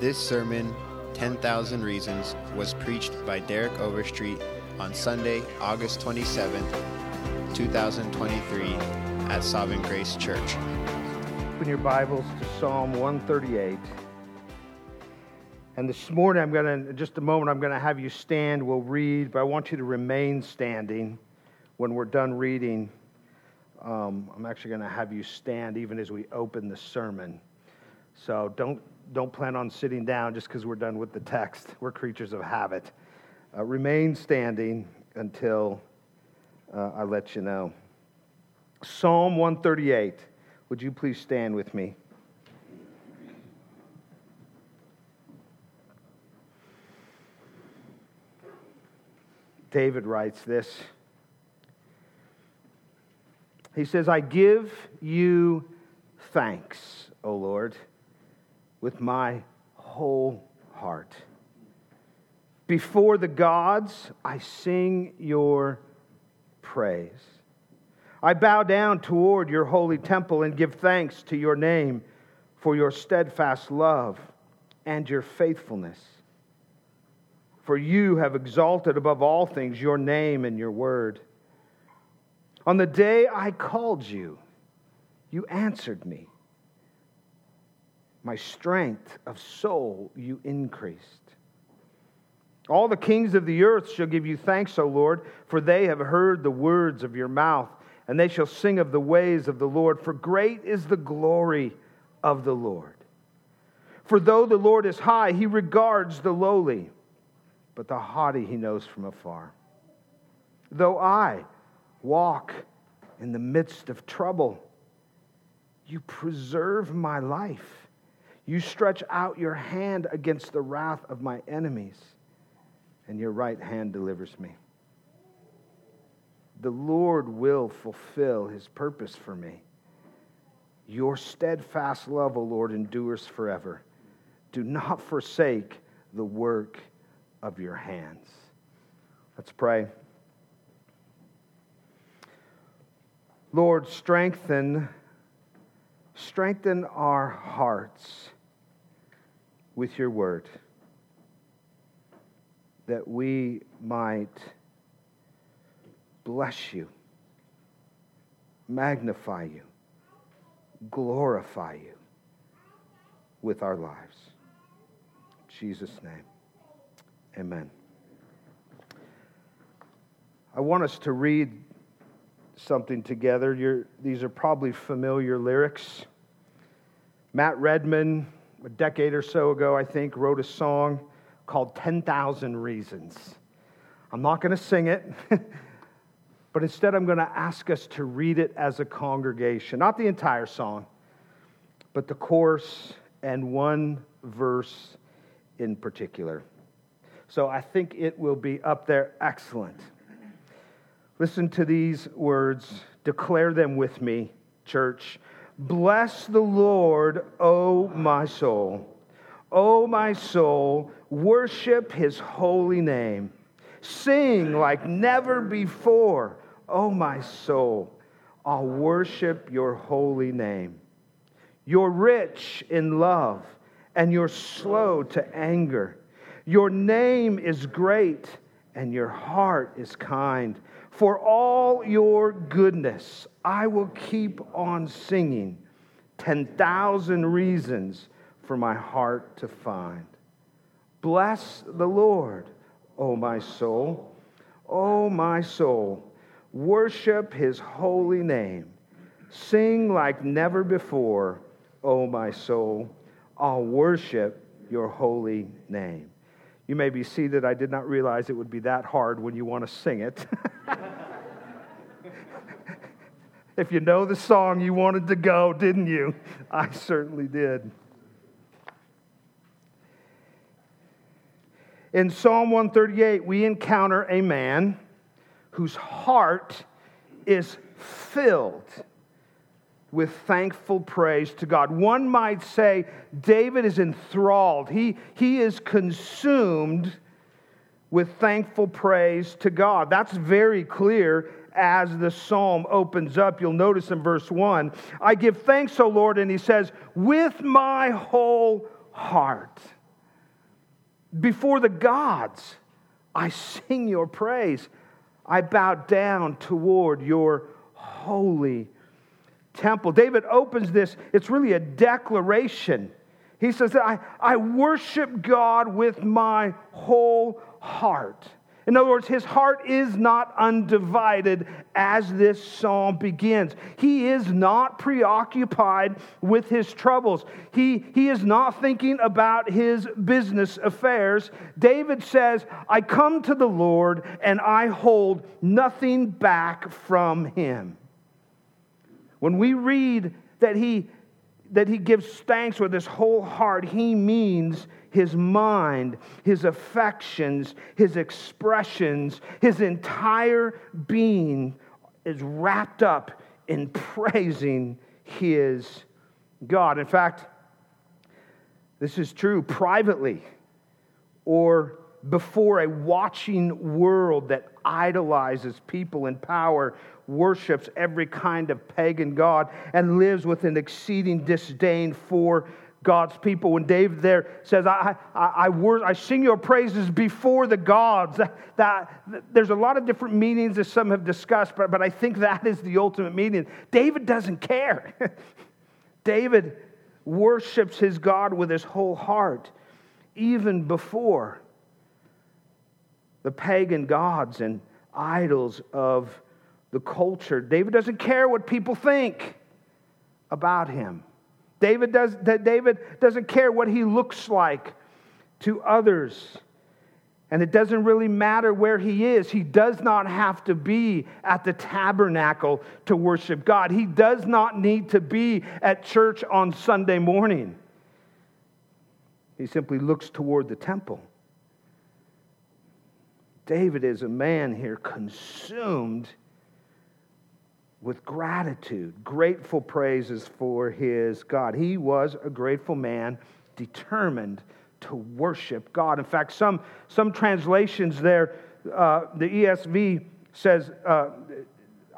This sermon, 10,000 Reasons, was preached by Derek Overstreet on Sunday, August 27th, 2023, at Sovereign Grace Church. Open your Bibles to Psalm 138. And this morning, I'm going to, in just a moment, I'm going to have you stand. We'll read, but I want you to remain standing when we're done reading. Um, I'm actually going to have you stand even as we open the sermon. So don't don't plan on sitting down just because we're done with the text. We're creatures of habit. Uh, remain standing until uh, I let you know. Psalm 138. Would you please stand with me? David writes this. He says, I give you thanks, O Lord with my whole heart. Before the gods, I sing your praise. I bow down toward your holy temple and give thanks to your name for your steadfast love and your faithfulness. For you have exalted above all things your name and your word. On the day I called you, you answered me. My strength of soul you increased. All the kings of the earth shall give you thanks, O Lord, for they have heard the words of your mouth, and they shall sing of the ways of the Lord, for great is the glory of the Lord. For though the Lord is high, he regards the lowly, but the haughty he knows from afar. Though I walk in the midst of trouble, you preserve my life. You stretch out your hand against the wrath of my enemies, and your right hand delivers me. The Lord will fulfill his purpose for me. Your steadfast love, O Lord, endures forever. Do not forsake the work of your hands. Let's pray. Lord, strengthen strengthen our hearts with your word that we might bless you, magnify you, glorify you with our lives. In Jesus' name, amen. I want us to read something together. You're, these are probably familiar lyrics. Matt Redman a decade or so ago, I think, wrote a song called 10,000 Reasons. I'm not going to sing it, but instead I'm going to ask us to read it as a congregation. Not the entire song, but the chorus and one verse in particular. So I think it will be up there excellent. Listen to these words, declare them with me, church. Bless the Lord, O my soul. O my soul, worship his holy name. Sing like never before, O my soul. I'll worship your holy name. You're rich in love and you're slow to anger. Your name is great and your heart is kind. For all your goodness, I will keep on singing 10,000 reasons for my heart to find. Bless the Lord, O my soul. O my soul, worship his holy name. Sing like never before, O my soul. I'll worship your holy name. You may be seated. I did not realize it would be that hard when you want to sing it. if you know the song, you wanted to go, didn't you? I certainly did. In Psalm 138, we encounter a man whose heart is filled with thankful praise to God. One might say David is enthralled, he, he is consumed with thankful praise to God. That's very clear as the psalm opens up. You'll notice in verse 1 I give thanks, O Lord, and he says, with my whole heart. Before the gods, I sing your praise. I bow down toward your holy temple. David opens this, it's really a declaration. He says, I, I worship God with my whole heart. In other words, his heart is not undivided as this psalm begins. He is not preoccupied with his troubles. He, he is not thinking about his business affairs. David says, I come to the Lord and I hold nothing back from him. When we read that he that he gives thanks with his whole heart, he means his mind, his affections, his expressions, his entire being is wrapped up in praising his God. In fact, this is true privately or before a watching world that idolizes people in power worships every kind of pagan god and lives with an exceeding disdain for God's people. When David there says, I, I, I, I sing your praises before the gods, that, that, there's a lot of different meanings that some have discussed, but, but I think that is the ultimate meaning. David doesn't care. David worships his God with his whole heart, even before the pagan gods and idols of the culture. David doesn't care what people think about him. David, does, that David doesn't care what he looks like to others. And it doesn't really matter where he is. He does not have to be at the tabernacle to worship God. He does not need to be at church on Sunday morning. He simply looks toward the temple. David is a man here consumed with gratitude, grateful praises for his God. He was a grateful man, determined to worship God. In fact, some, some translations there, uh, the ESV says, uh,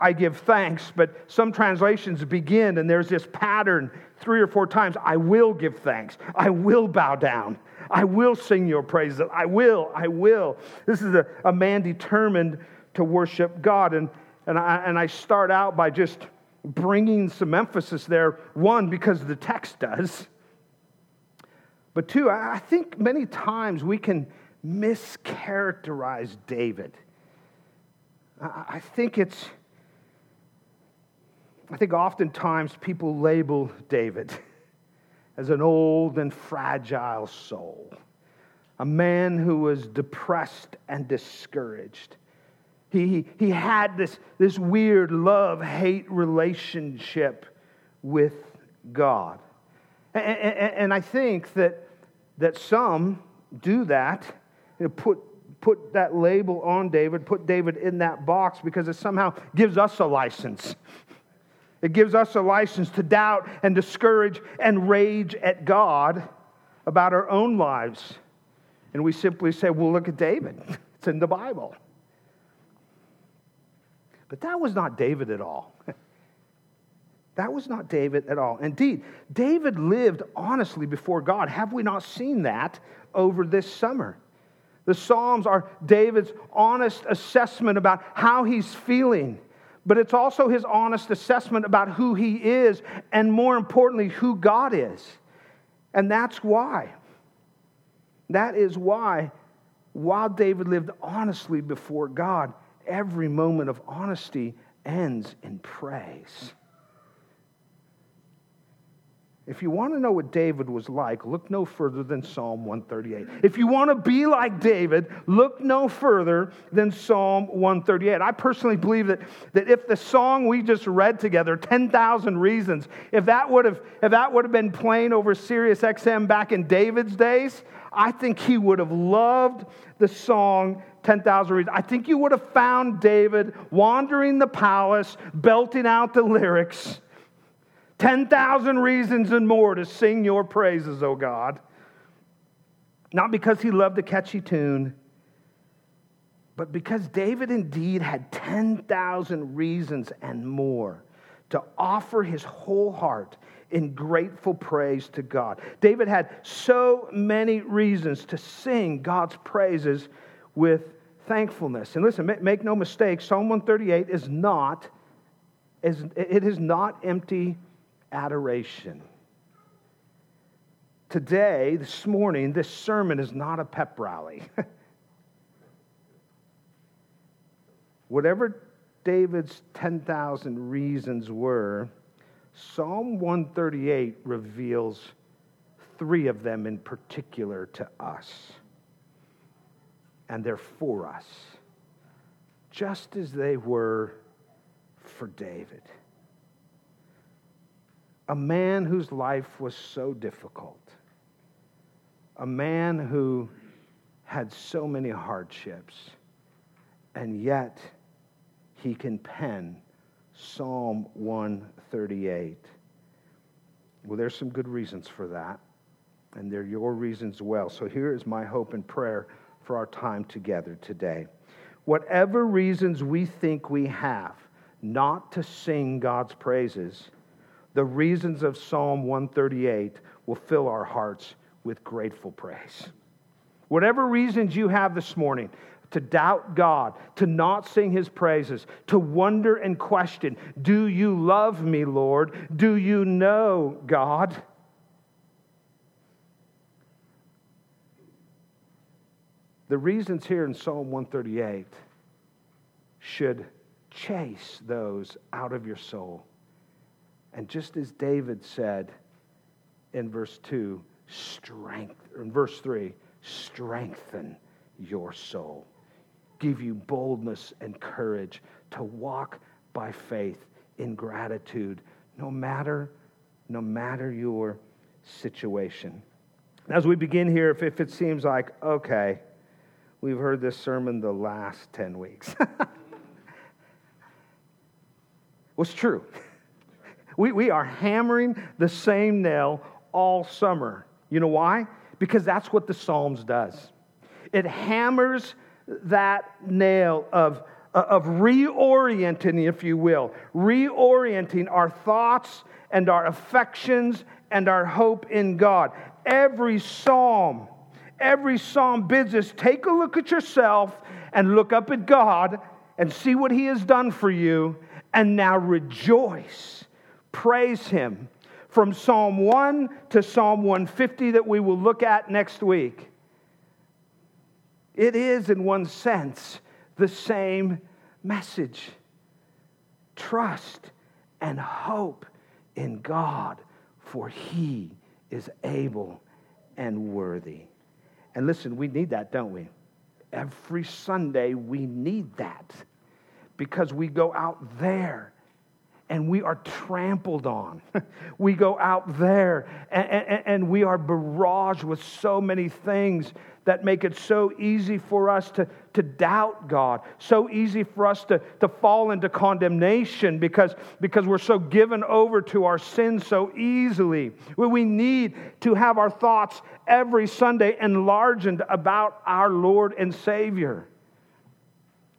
I give thanks, but some translations begin and there's this pattern three or four times I will give thanks, I will bow down, I will sing your praises, I will, I will. This is a, a man determined to worship God. And and I, and I start out by just bringing some emphasis there. One, because the text does. But two, I think many times we can mischaracterize David. I think it's, I think oftentimes people label David as an old and fragile soul, a man who was depressed and discouraged. He, he had this, this weird love hate relationship with God. And, and, and, I think that, that some do that, you know, put, put that label on David, put David in that box because it somehow gives us a license. It gives us a license to doubt and discourage and rage at God about our own lives. And we simply say, well, look at David. It's in the Bible. But that was not David at all. that was not David at all. Indeed, David lived honestly before God. Have we not seen that over this summer? The Psalms are David's honest assessment about how he's feeling, but it's also his honest assessment about who he is, and more importantly, who God is. And that's why. That is why, while David lived honestly before God, every moment of honesty ends in praise. If you want to know what David was like, look no further than Psalm 138. If you want to be like David, look no further than Psalm 138. I personally believe that, that if the song we just read together, 10,000 Reasons, if that would have, if that would have been playing over Sirius XM back in David's days, I think he would have loved the song 10,000 Reasons. I think you would have found David wandering the palace, belting out the lyrics 10,000 reasons and more to sing your praises, O God. Not because he loved a catchy tune, but because David indeed had 10,000 reasons and more to offer his whole heart in grateful praise to God. David had so many reasons to sing God's praises with thankfulness. And listen, make no mistake, Psalm 138 is not, is, it is not empty adoration. Today, this morning, this sermon is not a pep rally. Whatever David's 10,000 reasons were, Psalm 138 reveals three of them in particular to us. And they're for us, just as they were for David. A man whose life was so difficult, a man who had so many hardships, and yet he can pen Psalm 138. Well, there's some good reasons for that, and they're your reasons as well. So here is my hope and prayer for our time together today. Whatever reasons we think we have not to sing God's praises, the reasons of Psalm 138 will fill our hearts with grateful praise. Whatever reasons you have this morning to doubt God, to not sing his praises, to wonder and question Do you love me, Lord? Do you know God? The reasons here in Psalm 138 should chase those out of your soul. And just as David said in verse 2, strength, in verse 3, strengthen your soul give you boldness and courage to walk by faith in gratitude, no matter, no matter your situation. As we begin here, if, if it seems like, okay, we've heard this sermon the last 10 weeks. What's true? We, we are hammering the same nail all summer. You know why? Because that's what the Psalms does. It hammers that nail of, of reorienting, if you will, reorienting our thoughts and our affections and our hope in God. Every psalm, every psalm bids us take a look at yourself and look up at God and see what He has done for you, and now rejoice, praise Him. From Psalm 1 to Psalm 150, that we will look at next week it is, in one sense, the same message trust and hope in God, for He is able and worthy. And listen, we need that, don't we? Every Sunday, we need that because we go out there and we are trampled on. we go out there and, and, and, we are barraged with so many things that make it so easy for us to, to doubt God, so easy for us to, to fall into condemnation because, because we're so given over to our sins so easily. We need to have our thoughts every Sunday enlarged about our Lord and Savior.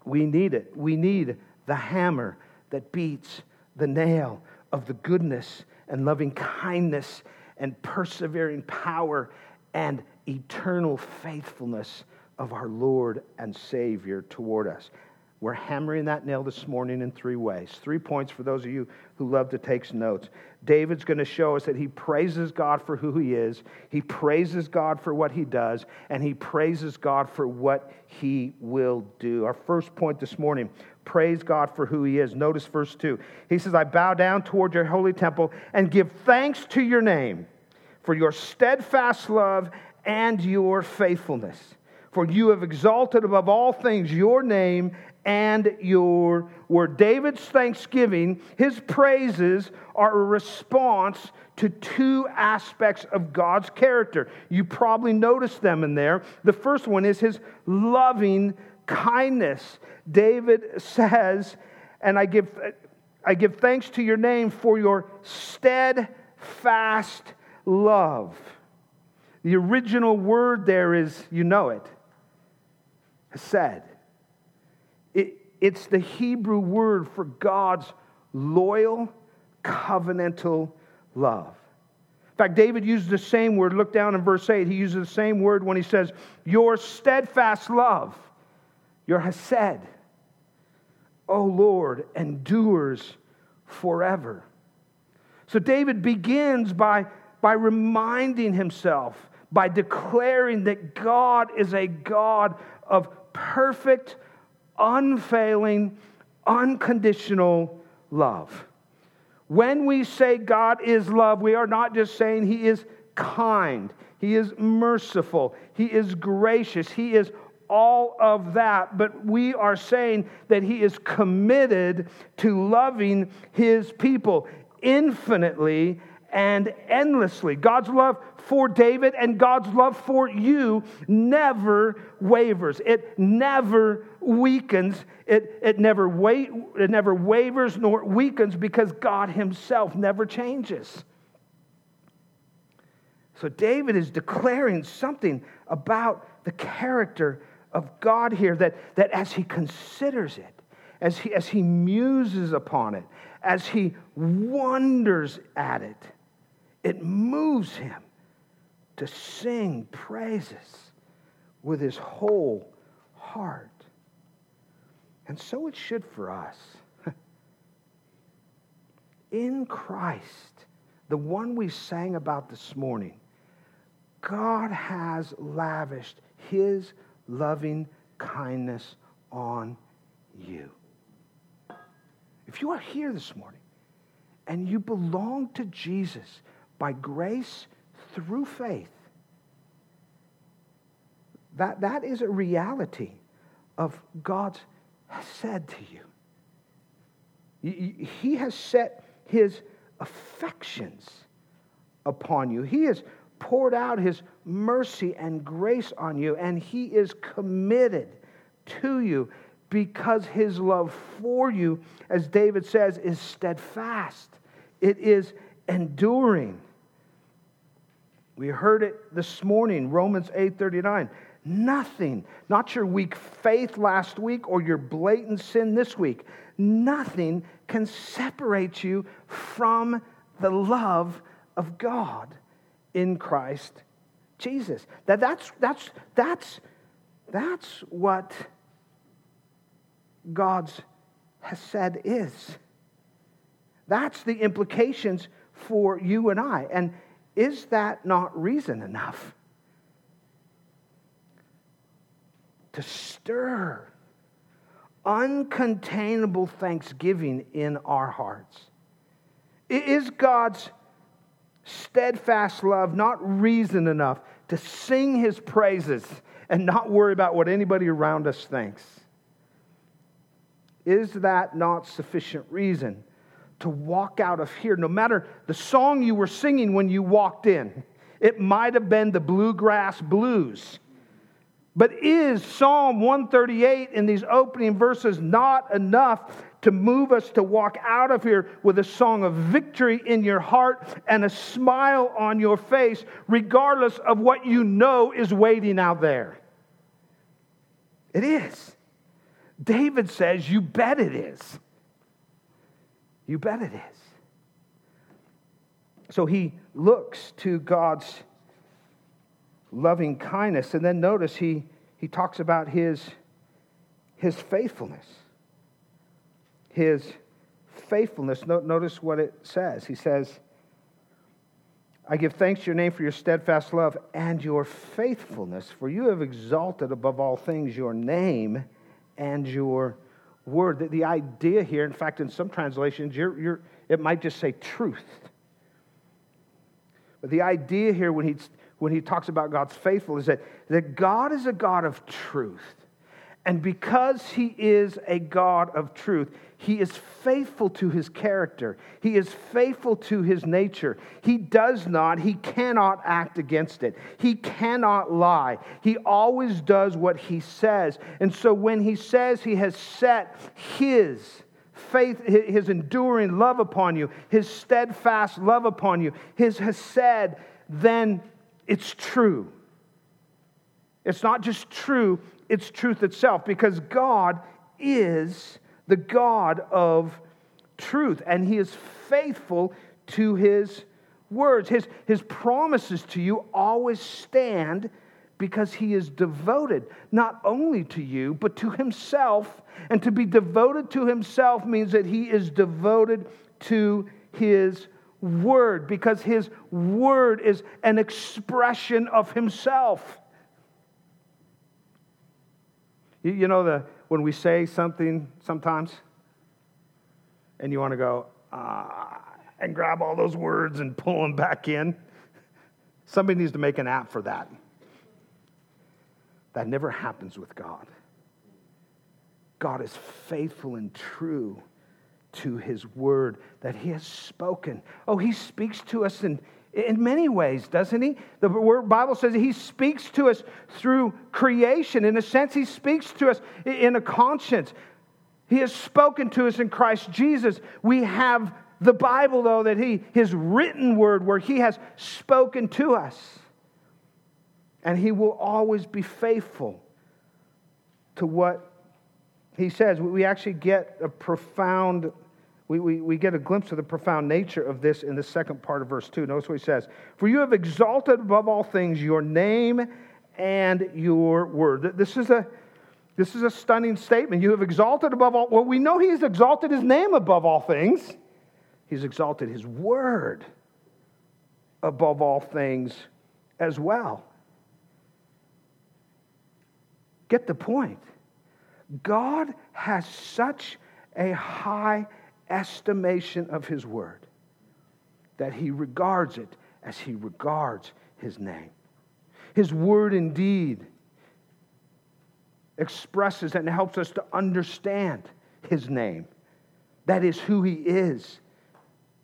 We need it. We need the hammer that beats the nail of the goodness and loving kindness and persevering power and eternal faithfulness of our Lord and Savior toward us. We're hammering that nail this morning in three ways. Three points for those of you who love to take notes. David's going to show us that he praises God for who he is, he praises God for what he does, and he praises God for what he will do. Our first point this morning praise God for who he is. Notice verse 2. He says, I bow down toward your holy temple and give thanks to your name for your steadfast love and your faithfulness. For you have exalted above all things your name and your word. David's thanksgiving, his praises are a response to two aspects of God's character. You probably noticed them in there. The first one is his loving kindness. David says, and I give, I give thanks to your name for your steadfast love. The original word there is, you know it, hesed. It, it's the Hebrew word for God's loyal, covenantal love. In fact, David uses the same word. Look down in verse 8. He uses the same word when he says, Your steadfast love, your hesed, O Lord, endures forever. So David begins by, by reminding himself, by declaring that God is a God of perfect, unfailing, unconditional love. When we say God is love, we are not just saying He is kind, He is merciful, He is gracious, He is all of that, but we are saying that He is committed to loving His people infinitely and endlessly. God's love for David and God's love for you never wavers. It never weakens. It, it, never wa- it never wavers nor weakens because God Himself never changes. So David is declaring something about the character of God here that, that as he considers it, as he, as he muses upon it, as he wonders at it, it moves him to sing praises with his whole heart. And so it should for us. In Christ, the one we sang about this morning, God has lavished his loving kindness on you. If you are here this morning and you belong to Jesus by grace through faith, that, that is a reality of God's hesed to you. He has set his affections upon you. He has poured out his mercy and grace on you, and he is committed to you because his love for you, as David says, is steadfast. It is enduring. We heard it this morning, Romans 8:39. Nothing, not your weak faith last week or your blatant sin this week, nothing can separate you from the love of God in Christ Jesus. That, that's, that's, that's, that's what God's hesed is. That's the implications for you and I. And is that not reason enough to stir uncontainable thanksgiving in our hearts? Is God's steadfast love not reason enough to sing his praises and not worry about what anybody around us thinks? Is that not sufficient reason to walk out of here, no matter the song you were singing when you walked in? It might have been the bluegrass blues. But is Psalm 138 in these opening verses not enough to move us to walk out of here with a song of victory in your heart and a smile on your face, regardless of what you know is waiting out there? It is. David says, You bet it is. You bet it is. So he looks to God's loving kindness. And then notice he, he talks about his, his faithfulness. His faithfulness. notice what it says. He says, I give thanks to your name for your steadfast love and your faithfulness, for you have exalted above all things your name and your word. The, the idea here, in fact, in some translations, you're, you're, it might just say truth. But the idea here when he, when he talks about God's faithful is that, that God is a God of truth. And because he is a God of truth, he is faithful to his character. He is faithful to his nature. He does not, he cannot act against it. He cannot lie. He always does what he says. And so when he says he has set his faith, his enduring love upon you, his steadfast love upon you, his hesed, then it's true. It's not just true, it's truth itself because God is the God of truth, and He is faithful to His words. His, his promises to you always stand because he is devoted not only to you, but to himself. And to be devoted to himself means that he is devoted to his word, because his word is an expression of himself. You, you know, the, when we say something sometimes, and you want to go, ah, and grab all those words and pull them back in. Somebody needs to make an app for that. That never happens with God. God is faithful and true to his word that he has spoken. Oh, he speaks to us in, in many ways, doesn't he? The Bible says he speaks to us through creation. In a sense, he speaks to us in a conscience. He has spoken to us in Christ Jesus. We have the Bible, though, that he, his written word, where he has spoken to us. And he will always be faithful to what he says. We actually get a profound, we, we, we get a glimpse of the profound nature of this in the second part of verse 2. Notice what he says For you have exalted above all things your name and your word. This is a this is a stunning statement. You have exalted above all. Well, we know he's exalted his name above all things. He's exalted his word above all things as well. Get the point. God has such a high estimation of his word that he regards it as he regards his name. His word indeed expresses and helps us to understand his name. That is who he is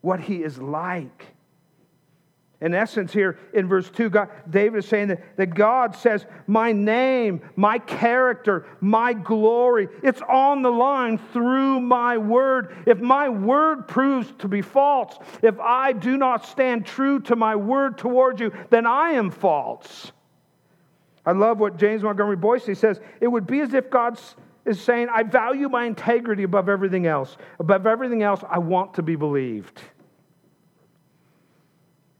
what he is like. In essence, here in verse 2, God, David is saying that, that God says, My name, my character, my glory, it's on the line through my word. If my word proves to be false, if I do not stand true to my word towards you, then I am false. I love what James Montgomery Boice says. It would be as if God is saying, I value my integrity above everything else. Above everything else, I want to be believed.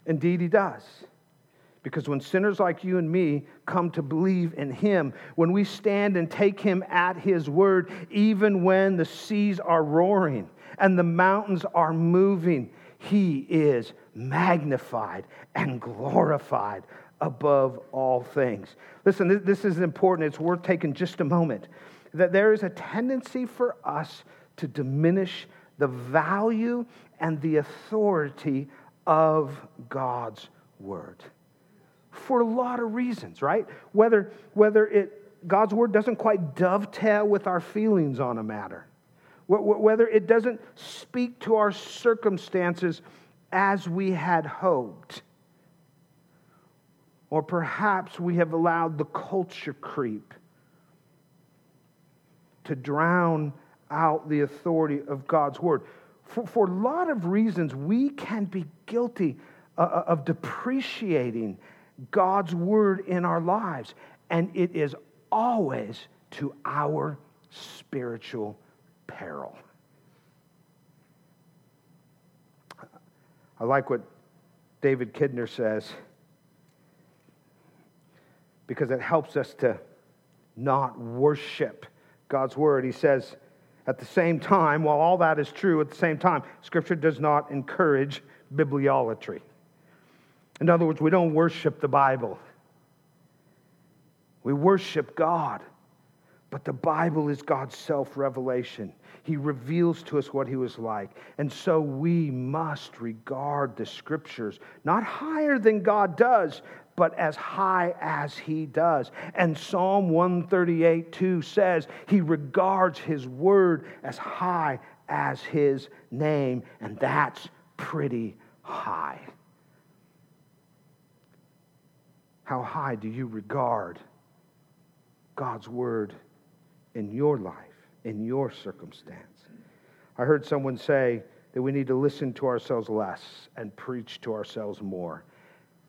Indeed, He does. Because when sinners like you and me come to believe in Him, when we stand and take Him at His word, even when the seas are roaring and the mountains are moving, He is magnified and glorified above all things. Listen, this is important. It's worth taking just a moment that there is a tendency for us to diminish the value and the authority of God's word. For a lot of reasons, right? Whether, whether it, God's word doesn't quite dovetail with our feelings on a matter, whether it doesn't speak to our circumstances as we had hoped, or perhaps we have allowed the culture creep to drown out the authority of God's word. For, for a lot of reasons, we can be guilty uh, uh, of depreciating God's word in our lives, and it is always to our spiritual peril. I like what David Kidner says because it helps us to not worship God's word. He says, at the same time, while all that is true, at the same time, Scripture does not encourage bibliolatry. In other words, we don't worship the Bible, we worship God. But the Bible is God's self revelation. He reveals to us what He was like. And so we must regard the Scriptures not higher than God does, but as high as he does. And Psalm 138 2 says he regards his word as high as his name, and that's pretty high. How high do you regard God's word in your life, in your circumstance? I heard someone say that we need to listen to ourselves less and preach to ourselves more.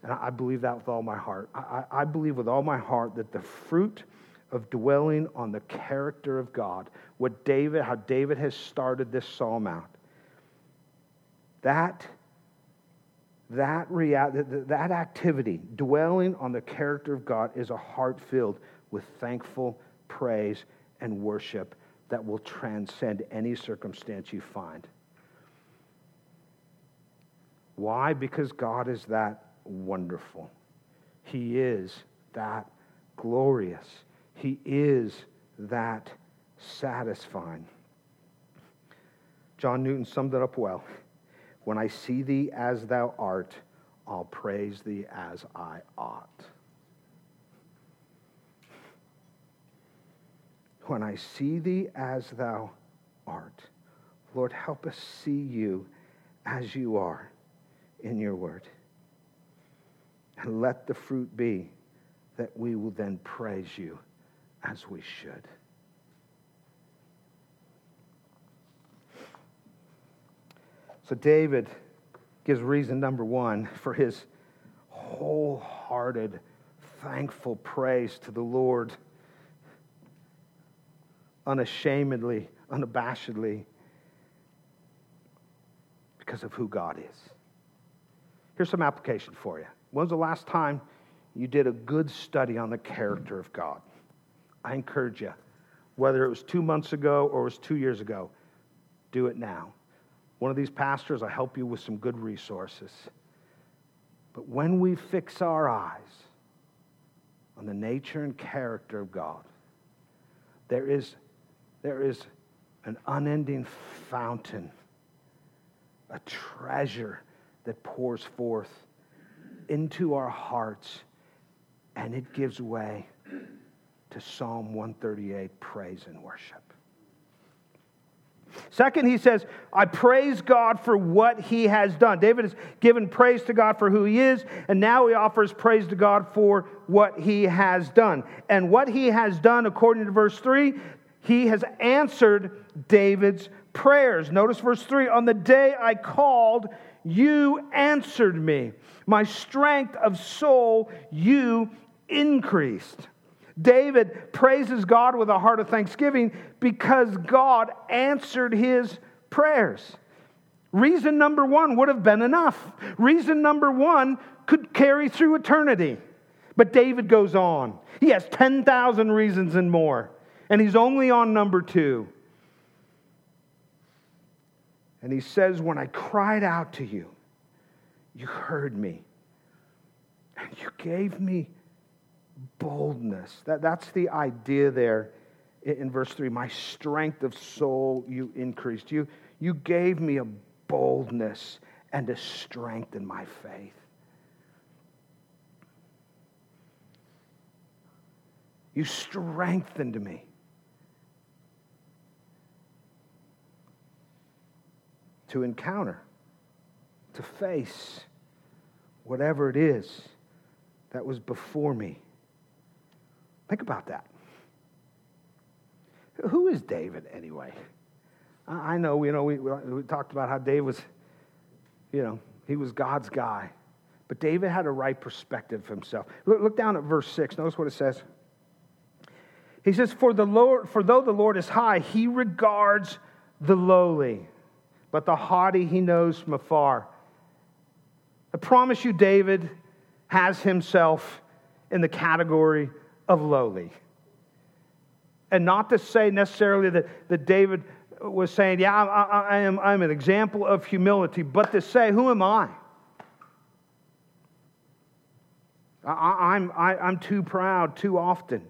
And I believe that with all my heart. I, I believe with all my heart that the fruit of dwelling on the character of God, what David, how David has started this psalm out, that, that, rea- that activity, dwelling on the character of God, is a heart filled with thankful praise and worship that will transcend any circumstance you find. Why? Because God is that wonderful. He is that glorious. He is that satisfying. John Newton summed it up well. When I see thee as thou art, I'll praise thee as I ought. When I see thee as thou art, Lord, help us see you as you are in your word. And let the fruit be that we will then praise you as we should. So, David gives reason number one for his wholehearted, thankful praise to the Lord, unashamedly, unabashedly, because of who God is. Here's some application for you. When's the last time you did a good study on the character of God? I encourage you, whether it was two months ago or it was two years ago, do it now one of these pastors, will help you with some good resources. But when we fix our eyes on the nature and character of God, there is, there is an unending fountain, a treasure that pours forth into our hearts, and it gives way to Psalm 138 praise and worship. Second, he says, I praise God for what he has done. David has given praise to God for who he is, and now he offers praise to God for what he has done. And what he has done, according to verse 3, he has answered David's prayers. Notice verse 3 On the day I called, you answered me. My strength of soul, you increased. David praises God with a heart of thanksgiving because God answered his prayers. Reason number one would have been enough. Reason number one could carry through eternity. But David goes on. He has 10,000 reasons and more. And he's only on number two. And he says, When I cried out to you, you heard me. And you gave me boldness. That, that's the idea there in verse 3. My strength of soul you increased. You, you gave me a boldness and a strength in my faith. You strengthened me. To encounter, to face whatever it is that was before me. Think about that. Who is David anyway? I know, you know, we, we talked about how David was, you know, he was God's guy. But David had a right perspective of himself. Look, look down at verse 6. Notice what it says. He says, for, the Lord, for though the Lord is high, he regards the lowly, but the haughty he knows from afar. I promise you, David has himself in the category of lowly. And not to say necessarily that, that David was saying, Yeah, I, I, am, I'm an example of humility, but to say, Who am I? I, I'm, I, I'm too proud too often.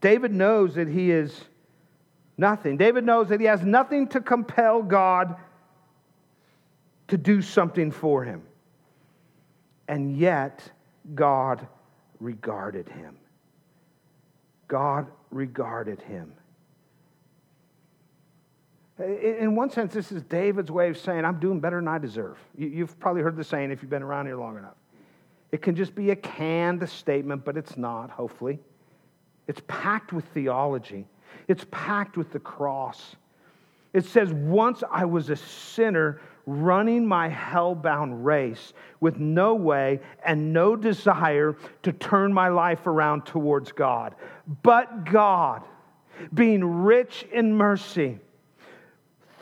David knows that he is nothing. David knows that he has nothing to compel God to do something for him. And yet, God regarded him. God regarded him. In one sense, this is David's way of saying, I'm doing better than I deserve. You've probably heard the saying if you've been around here long enough. It can just be a canned statement, but it's not, hopefully. It's packed with theology, it's packed with the cross. It says, Once I was a sinner running my hell-bound race with no way and no desire to turn my life around towards God. But God, being rich in mercy,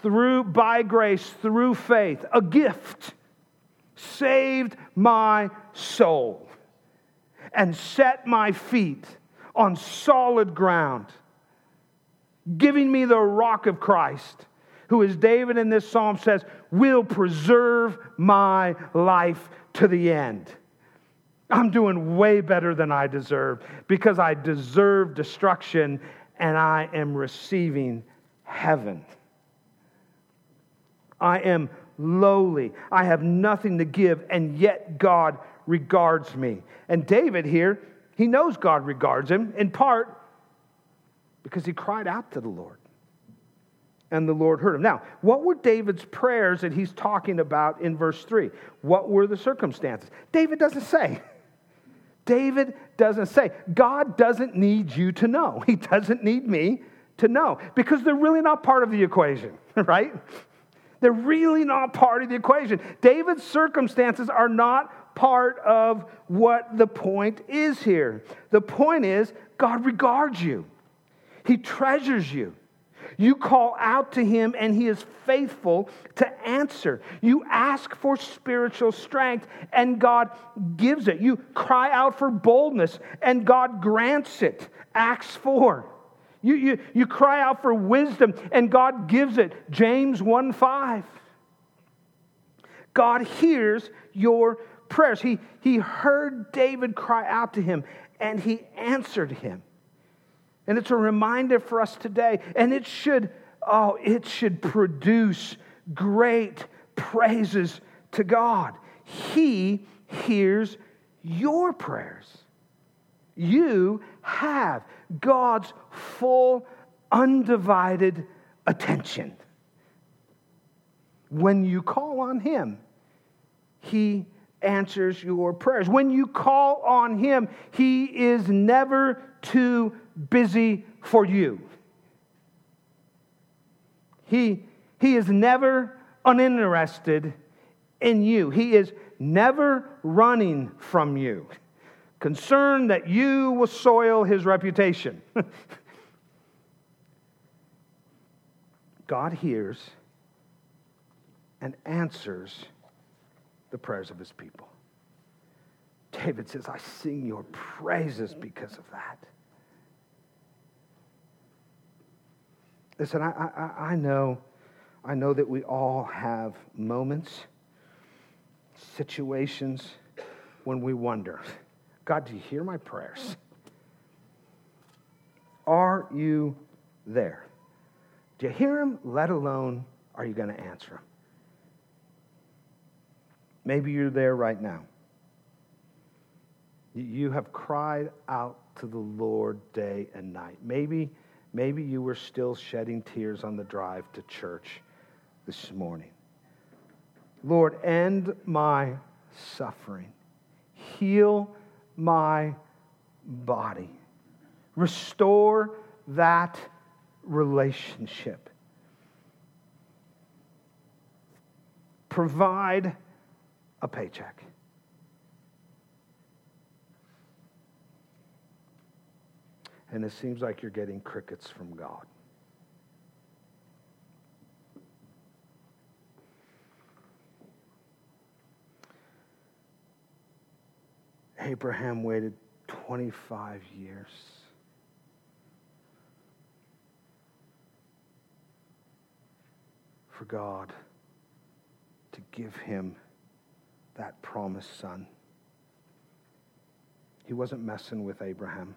through by grace through faith, a gift, saved my soul and set my feet on solid ground, giving me the rock of Christ, who, as David in this psalm says, will preserve my life to the end. I'm doing way better than I deserve because I deserve destruction and I am receiving heaven. I am lowly. I have nothing to give, and yet God regards me. And David here, he knows God regards him in part because he cried out to the Lord. And the Lord heard him. Now, what were David's prayers that he's talking about in verse 3? What were the circumstances? David doesn't say. David doesn't say. God doesn't need you to know. He doesn't need me to know because they're really not part of the equation, right? They're really not part of the equation. David's circumstances are not part of what the point is here. The point is, God regards you, He treasures you. You call out to him, and he is faithful to answer. You ask for spiritual strength, and God gives it. You cry out for boldness, and God grants it. Acts 4. You, you, you cry out for wisdom, and God gives it. James 1 5. God hears your prayers. He, he heard David cry out to him, and he answered him. And it's a reminder for us today. And it should, oh, it should produce great praises to God. He hears your prayers. You have God's full, undivided attention. When you call on Him, He answers your prayers. When you call on Him, He is never too busy for you. He, he is never uninterested in you. He is never running from you, concerned that you will soil his reputation. God hears and answers the prayers of his people. David says, I sing your praises because of that. Listen, I, I, I know, I know that we all have moments, situations when we wonder, God, do you hear my prayers? Are you there? Do you hear him? Let alone, are you going to answer him? Maybe you're there right now. You have cried out to the Lord day and night. Maybe Maybe you were still shedding tears on the drive to church this morning. Lord, end my suffering, heal my body, restore that relationship, provide a paycheck. And it seems like you're getting crickets from God. Abraham waited 25 years. For God to give him that promised son. He wasn't messing with Abraham.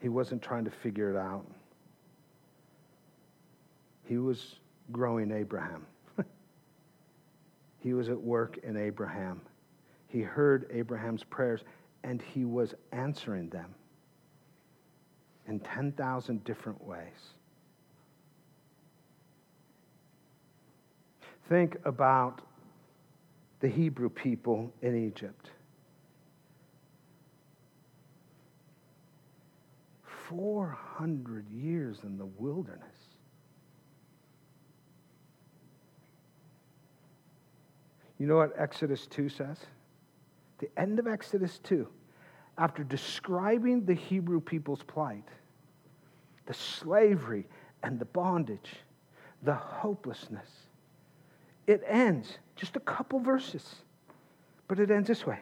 He wasn't trying to figure it out. He was growing Abraham. he was at work in Abraham. He heard Abraham's prayers and he was answering them in 10,000 different ways. Think about the Hebrew people in Egypt. 400 years in the wilderness. You know what Exodus 2 says? The end of Exodus 2, after describing the Hebrew people's plight, the slavery and the bondage, the hopelessness, it ends, just a couple verses, but it ends this way.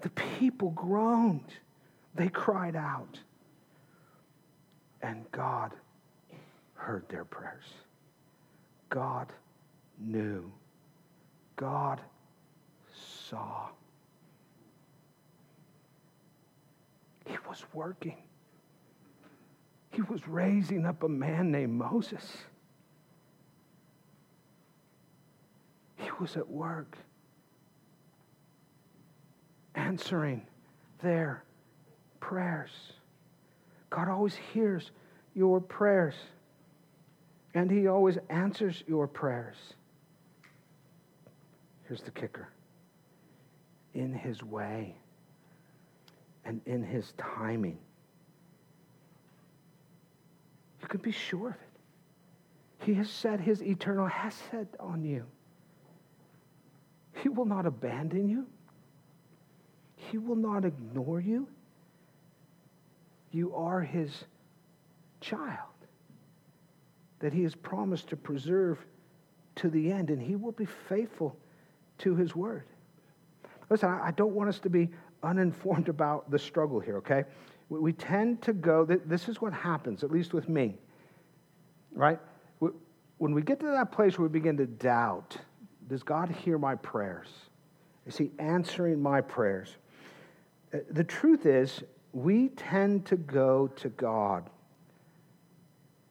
The people groaned, they cried out, and God heard their prayers. God knew. God saw. He was working. He was raising up a man named Moses. He was at work answering their prayers. God always hears your prayers, and He always answers your prayers. Here's the kicker in His way and in His timing. You can be sure of it. He has set His eternal hesed on you. He will not abandon you. He will not ignore you. You are His child that He has promised to preserve to the end, and He will be faithful to His word. Listen, I don't want us to be uninformed about the struggle here, okay? We tend to go, this is what happens, at least with me, right? When we get to that place where we begin to doubt, does God hear my prayers? Is He answering my prayers? Uh, the truth is, we tend to go to God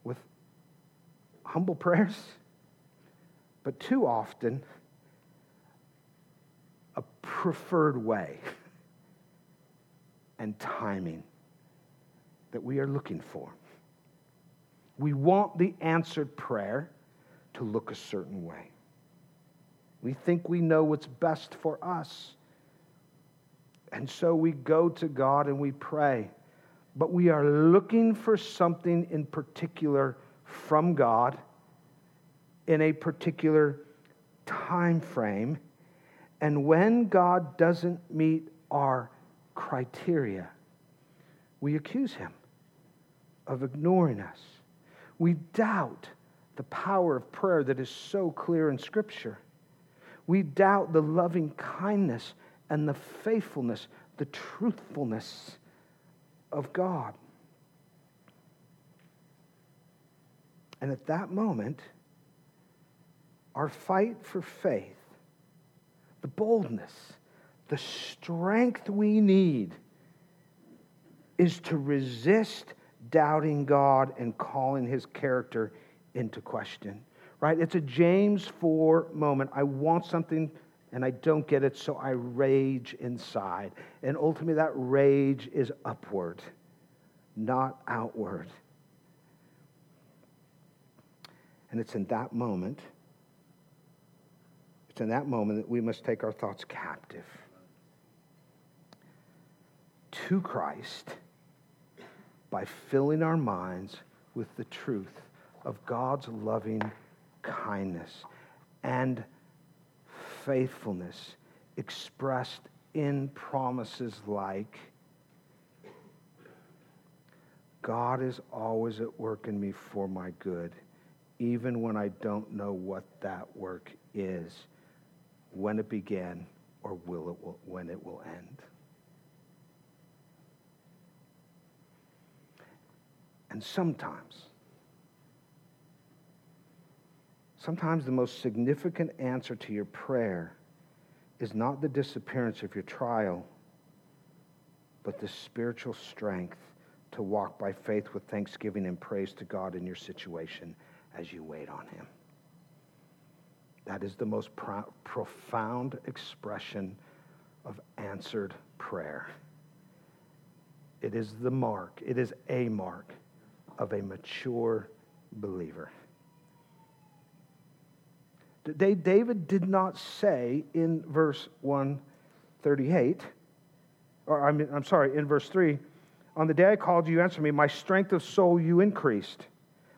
with humble prayers, but too often, a preferred way and timing that we are looking for. We want the answered prayer to look a certain way. We think we know what's best for us. And so we go to God and we pray. But we are looking for something in particular from God in a particular time frame. And when God doesn't meet our criteria, we accuse him of ignoring us. We doubt the power of prayer that is so clear in Scripture. We doubt the loving kindness and the faithfulness, the truthfulness of God. And at that moment, our fight for faith, the boldness, the strength we need is to resist doubting God and calling his character into question. Right? It's a James 4 moment. I want something and I don't get it, so I rage inside. And ultimately, that rage is upward, not outward. And it's in that moment, it's in that moment that we must take our thoughts captive to Christ by filling our minds with the truth of God's loving kindness and faithfulness expressed in promises like God is always at work in me for my good, even when I don't know what that work is, when it began, or will it will, when it will end. And sometimes, sometimes the most significant answer to your prayer is not the disappearance of your trial, but the spiritual strength to walk by faith with thanksgiving and praise to God in your situation as you wait on Him. That is the most pro- profound expression of answered prayer. It is the mark, it is a mark of a mature believer. David did not say in verse 138, or I mean, I'm sorry, in verse 3, on the day I called you, you answered me, my strength of soul you increased.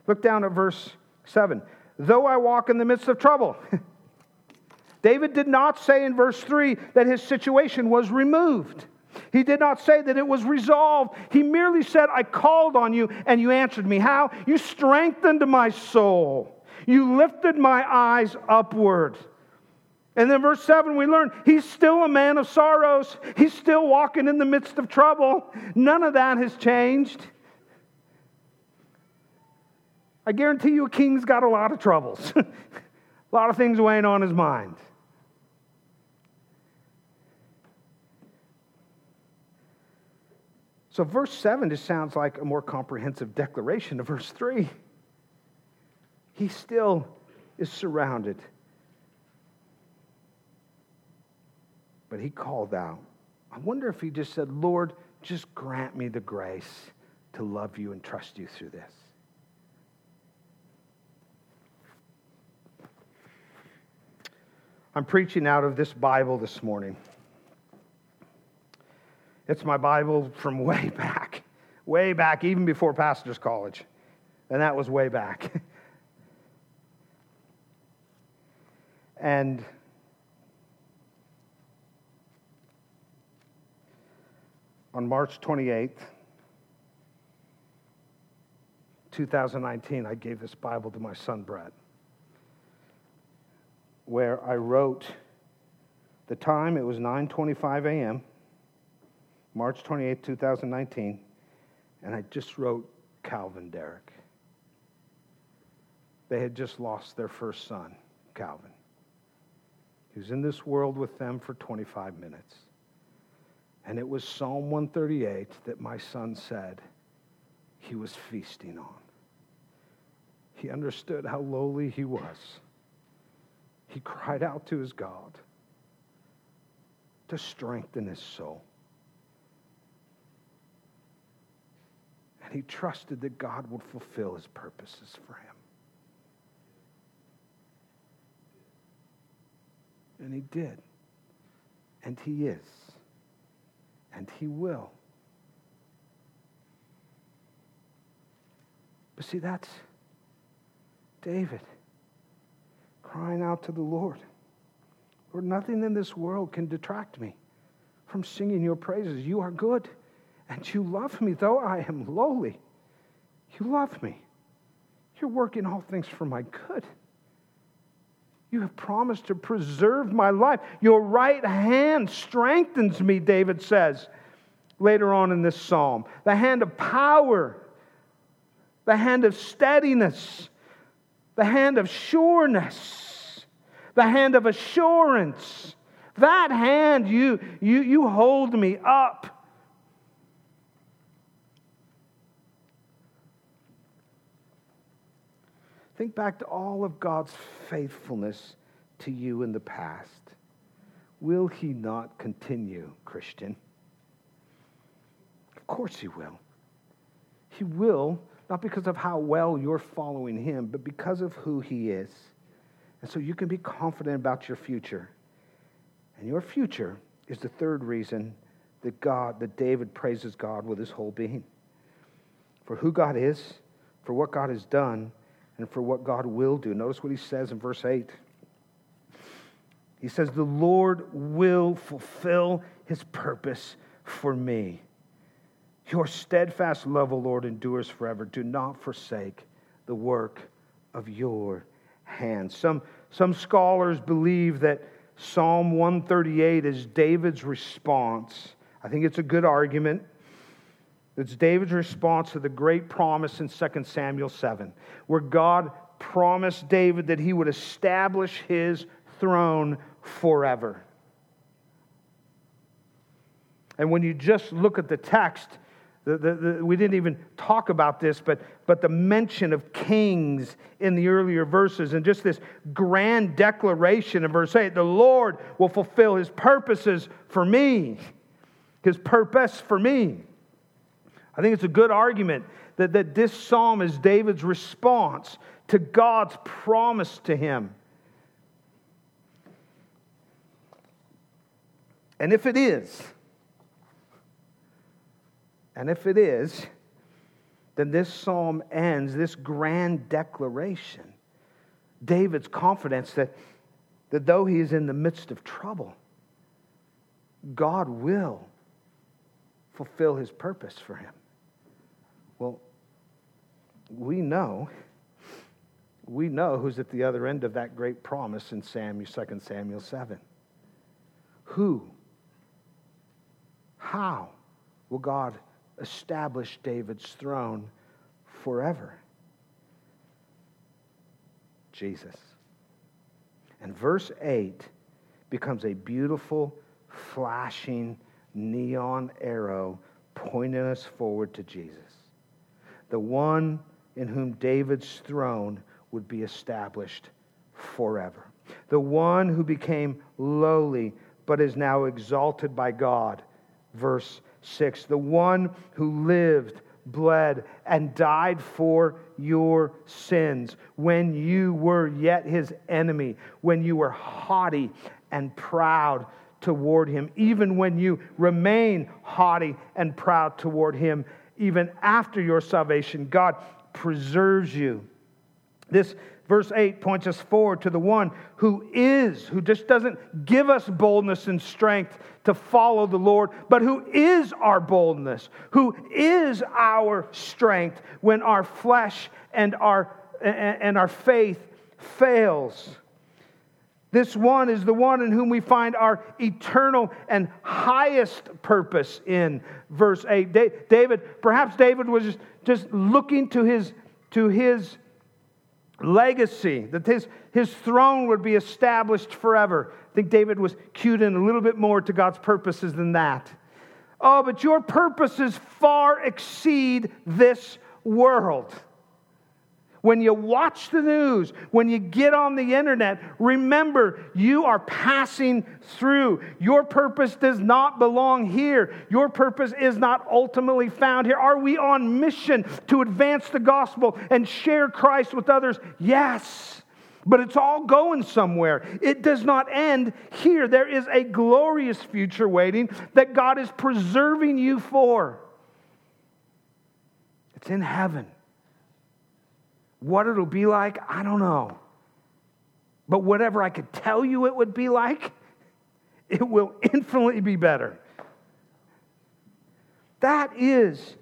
Look down at verse 7. Though I walk in the midst of trouble. David did not say in verse 3 that his situation was removed. He did not say that it was resolved. He merely said, I called on you and you answered me. How? You strengthened my soul. You lifted my eyes upward. And then verse 7, we learn he's still a man of sorrows. He's still walking in the midst of trouble. None of that has changed. I guarantee you, a king's got a lot of troubles, a lot of things weighing on his mind. So, verse 7 just sounds like a more comprehensive declaration of verse 3. He still is surrounded. But he called out. I wonder if he just said, Lord, just grant me the grace to love you and trust you through this. I'm preaching out of this Bible this morning. It's my Bible from way back, way back, even before Pastor's College. And that was way back. and on March 28th, 2019, I gave this Bible to my son, Brett, where I wrote the time, it was 9.25 a.m., March 28, 2019, and I just wrote Calvin Derrick. They had just lost their first son, Calvin. He was in this world with them for 25 minutes. And it was Psalm 138 that my son said he was feasting on. He understood how lowly he was. He cried out to his God to strengthen his soul. And he trusted that God would fulfill his purposes for him. And he did. And he is. And he will. But see, that's David crying out to the Lord. Lord, nothing in this world can detract me from singing your praises. You are good. And you love me, though I am lowly. You love me. You're working all things for my good. You have promised to preserve my life. Your right hand strengthens me, David says later on in this psalm. The hand of power, the hand of steadiness, the hand of sureness, the hand of assurance. That hand, you, you, you hold me up. Think back to all of God's faithfulness to you in the past. Will He not continue, Christian? Of course He will. He will, not because of how well you're following Him, but because of who He is. And so you can be confident about your future. And your future is the third reason that God, that David praises God with his whole being. For who God is, for what God has done, and for what God will do. Notice what he says in verse 8. He says, The Lord will fulfill his purpose for me. Your steadfast love, O Lord, endures forever. Do not forsake the work of your hands. Some, some scholars believe that Psalm 138 is David's response. I think it's a good argument. It's David's response to the great promise in 2 Samuel 7, where God promised David that he would establish his throne forever. And when you just look at the text, the, the, the, we didn't even talk about this, but, but the mention of kings in the earlier verses and just this grand declaration in verse 8 the Lord will fulfill his purposes for me, his purpose for me. I think it's a good argument that, that this psalm is David's response to God's promise to him. And if it is, and if it is, then this psalm ends, this grand declaration, David's confidence that, that though he is in the midst of trouble, God will fulfill his purpose for him. Well, we know we know who's at the other end of that great promise in Samuel, 2 Samuel 7. Who? How will God establish David's throne forever? Jesus. And verse 8 becomes a beautiful, flashing neon arrow pointing us forward to Jesus. The one in whom David's throne would be established forever. The one who became lowly but is now exalted by God. Verse 6 The one who lived, bled, and died for your sins when you were yet his enemy, when you were haughty and proud toward him, even when you remain haughty and proud toward him, even after your salvation. God preserves you. This verse 8 points us forward to the one who is, who just doesn't give us boldness and strength to follow the Lord, but who is our boldness, who is our strength when our flesh and our, and our faith fails. This one is the one in whom we find our eternal and highest purpose in verse 8. David, perhaps David was just, just looking to his, to his legacy, that his, his throne would be established forever. I think David was cued in a little bit more to God's purposes than that. Oh, but your purposes far exceed this world. When you watch the news, when you get on the internet, remember you are passing through. Your purpose does not belong here. Your purpose is not ultimately found here. Are we on mission to advance the gospel and share Christ with others? Yes. But it's all going somewhere. It does not end here. There is a glorious future waiting that God is preserving you for. It's in heaven. What it'll be like, I don't know. But whatever I could tell you it would be like, it will infinitely be better. That is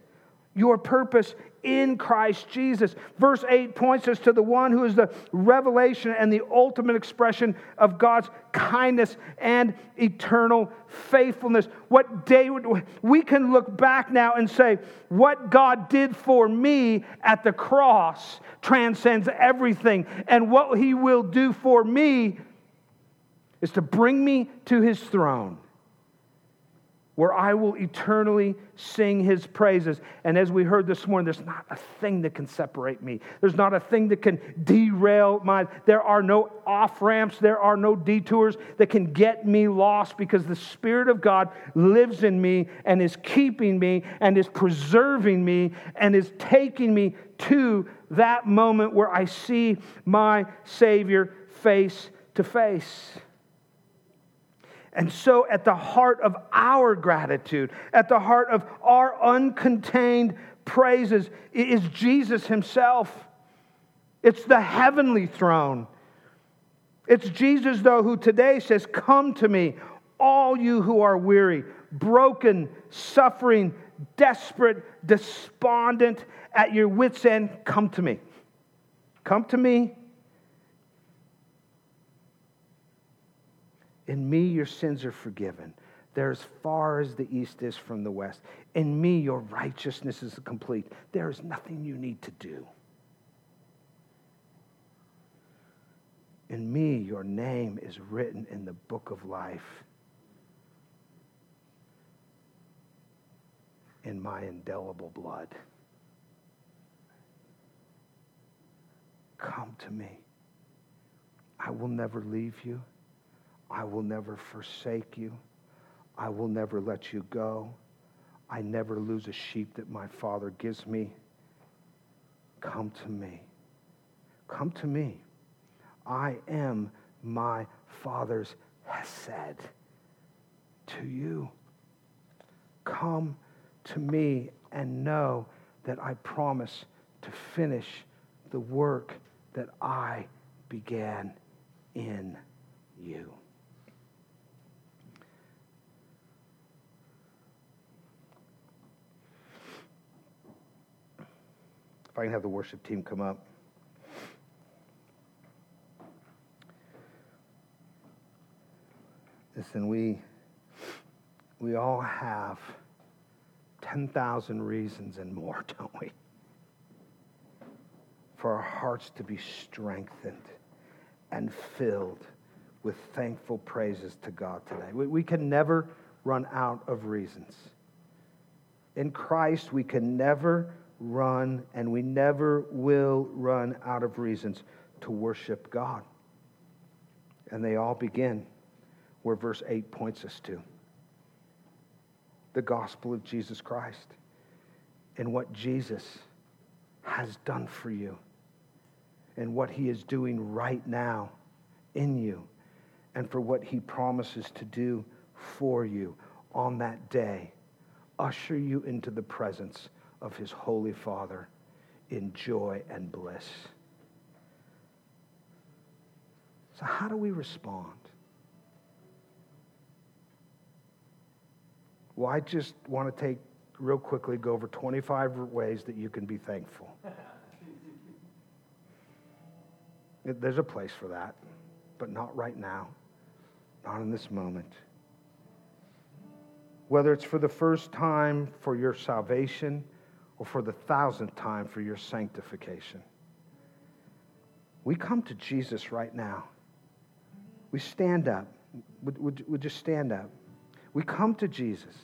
your purpose in Christ Jesus. Verse 8 points us to the one who is the revelation and the ultimate expression of God's kindness and eternal faithfulness. What David, we can look back now and say, what God did for me at the cross transcends everything. And what he will do for me is to bring me to his throne where I will eternally sing his praises. And as we heard this morning, there's not a thing that can separate me. There's not a thing that can derail my. There are no off ramps, there are no detours that can get me lost because the Spirit of God lives in me and is keeping me and is preserving me and is taking me to that moment where I see my Savior face to face. And so, at the heart of our gratitude, at the heart of our uncontained praises, is Jesus Himself. It's the heavenly throne. It's Jesus, though, who today says, Come to me, all you who are weary, broken, suffering, desperate, despondent, at your wits' end, come to me. Come to me In me, your sins are forgiven. They're as far as the east is from the west. In me, your righteousness is complete. There is nothing you need to do. In me, your name is written in the book of life. In my indelible blood. Come to me. I will never leave you. I will never forsake you. I will never let you go. I never lose a sheep that my Father gives me. Come to me. Come to me. I am my Father's Hesed to you. Come to me and know that I promise to finish the work that I began in you. I can have the worship team come up. Listen, we, we all have 10,000 reasons and more, don't we? For our hearts to be strengthened and filled with thankful praises to God today. We, we can never run out of reasons. In Christ, we can never run and we never will run out of reasons to worship God. And they all begin where verse 8 points us to the gospel of Jesus Christ and what Jesus has done for you and what he is doing right now in you and for what he promises to do for you on that day. Usher you into the presence of his holy Father in joy and bliss. So, how do we respond? Well, I just want to take real quickly go over 25 ways that you can be thankful. There's a place for that, but not right now, not in this moment. Whether it's for the first time for your salvation or for the thousandth time for your sanctification. We come to Jesus right now. We stand up. Would, would, would you stand up? We come to Jesus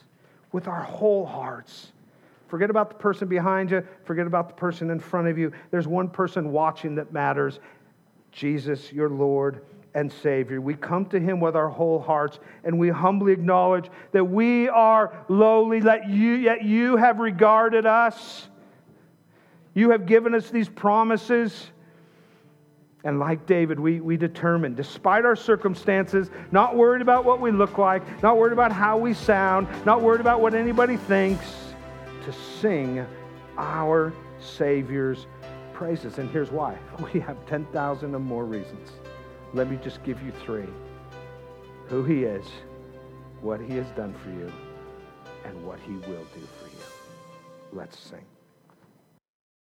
with our whole hearts. Forget about the person behind you, forget about the person in front of you. There's one person watching that matters Jesus, your Lord and Savior. We come to Him with our whole hearts and we humbly acknowledge that we are lowly, that you, yet you have regarded us. You have given us these promises. And like David, we, we determine, despite our circumstances, not worried about what we look like, not worried about how we sound, not worried about what anybody thinks, to sing our Savior's praises. And here's why we have 10,000 or more reasons. Let me just give you three who He is, what He has done for you, and what He will do for you. Let's sing.